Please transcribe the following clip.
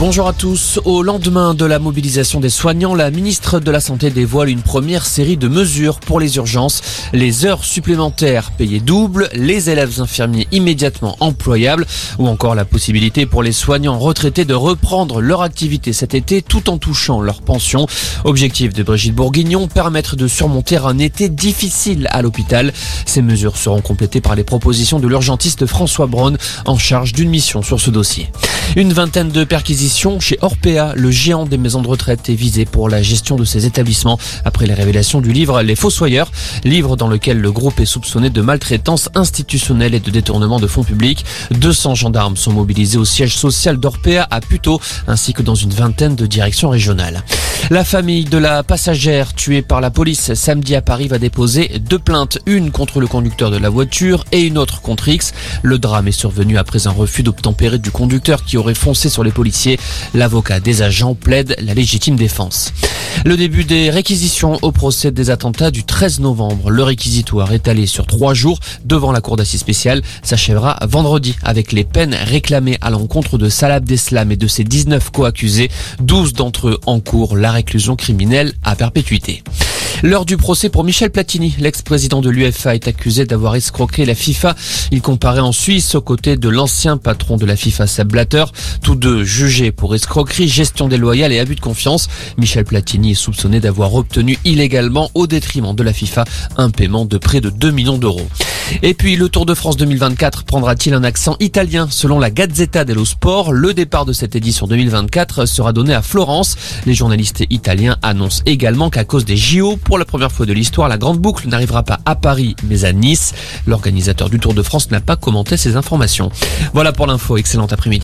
Bonjour à tous. Au lendemain de la mobilisation des soignants, la ministre de la Santé dévoile une première série de mesures pour les urgences. Les heures supplémentaires payées double, les élèves infirmiers immédiatement employables ou encore la possibilité pour les soignants retraités de reprendre leur activité cet été tout en touchant leur pension. Objectif de Brigitte Bourguignon, permettre de surmonter un été difficile à l'hôpital. Ces mesures seront complétées par les propositions de l'urgentiste François Braun en charge d'une mission sur ce dossier. Une vingtaine de perquisitions chez Orpea, le géant des maisons de retraite, est visé pour la gestion de ces établissements après les révélations du livre Les Fossoyeurs, livre dans lequel le groupe est soupçonné de maltraitance institutionnelle et de détournement de fonds publics. 200 gendarmes sont mobilisés au siège social d'Orpea à Puteaux, ainsi que dans une vingtaine de directions régionales. La famille de la passagère tuée par la police samedi à Paris va déposer deux plaintes, une contre le conducteur de la voiture et une autre contre X. Le drame est survenu après un refus d'obtempérer du conducteur qui aurait foncé sur les policiers. L'avocat des agents plaide la légitime défense. Le début des réquisitions au procès des attentats du 13 novembre. Le réquisitoire étalé sur trois jours devant la cour d'assises spéciale s'achèvera vendredi avec les peines réclamées à l'encontre de Salah Abdeslam et de ses 19 co-accusés, 12 d'entre eux en cours la réclusion criminelle à perpétuité. L'heure du procès pour Michel Platini, l'ex-président de l'UFA, est accusé d'avoir escroqué la FIFA. Il comparaît en Suisse aux côtés de l'ancien patron de la FIFA, Seb tous deux jugés pour escroquerie, gestion déloyale et abus de confiance. Michel Platini est soupçonné d'avoir obtenu illégalement, au détriment de la FIFA, un paiement de près de 2 millions d'euros. Et puis le Tour de France 2024 prendra-t-il un accent italien? Selon la Gazzetta dello Sport, le départ de cette édition 2024 sera donné à Florence. Les journalistes italiens annoncent également qu'à cause des JO, pour la première fois de l'histoire, la grande boucle n'arrivera pas à Paris mais à Nice. L'organisateur du Tour de France n'a pas commenté ces informations. Voilà pour l'info, excellent après-midi.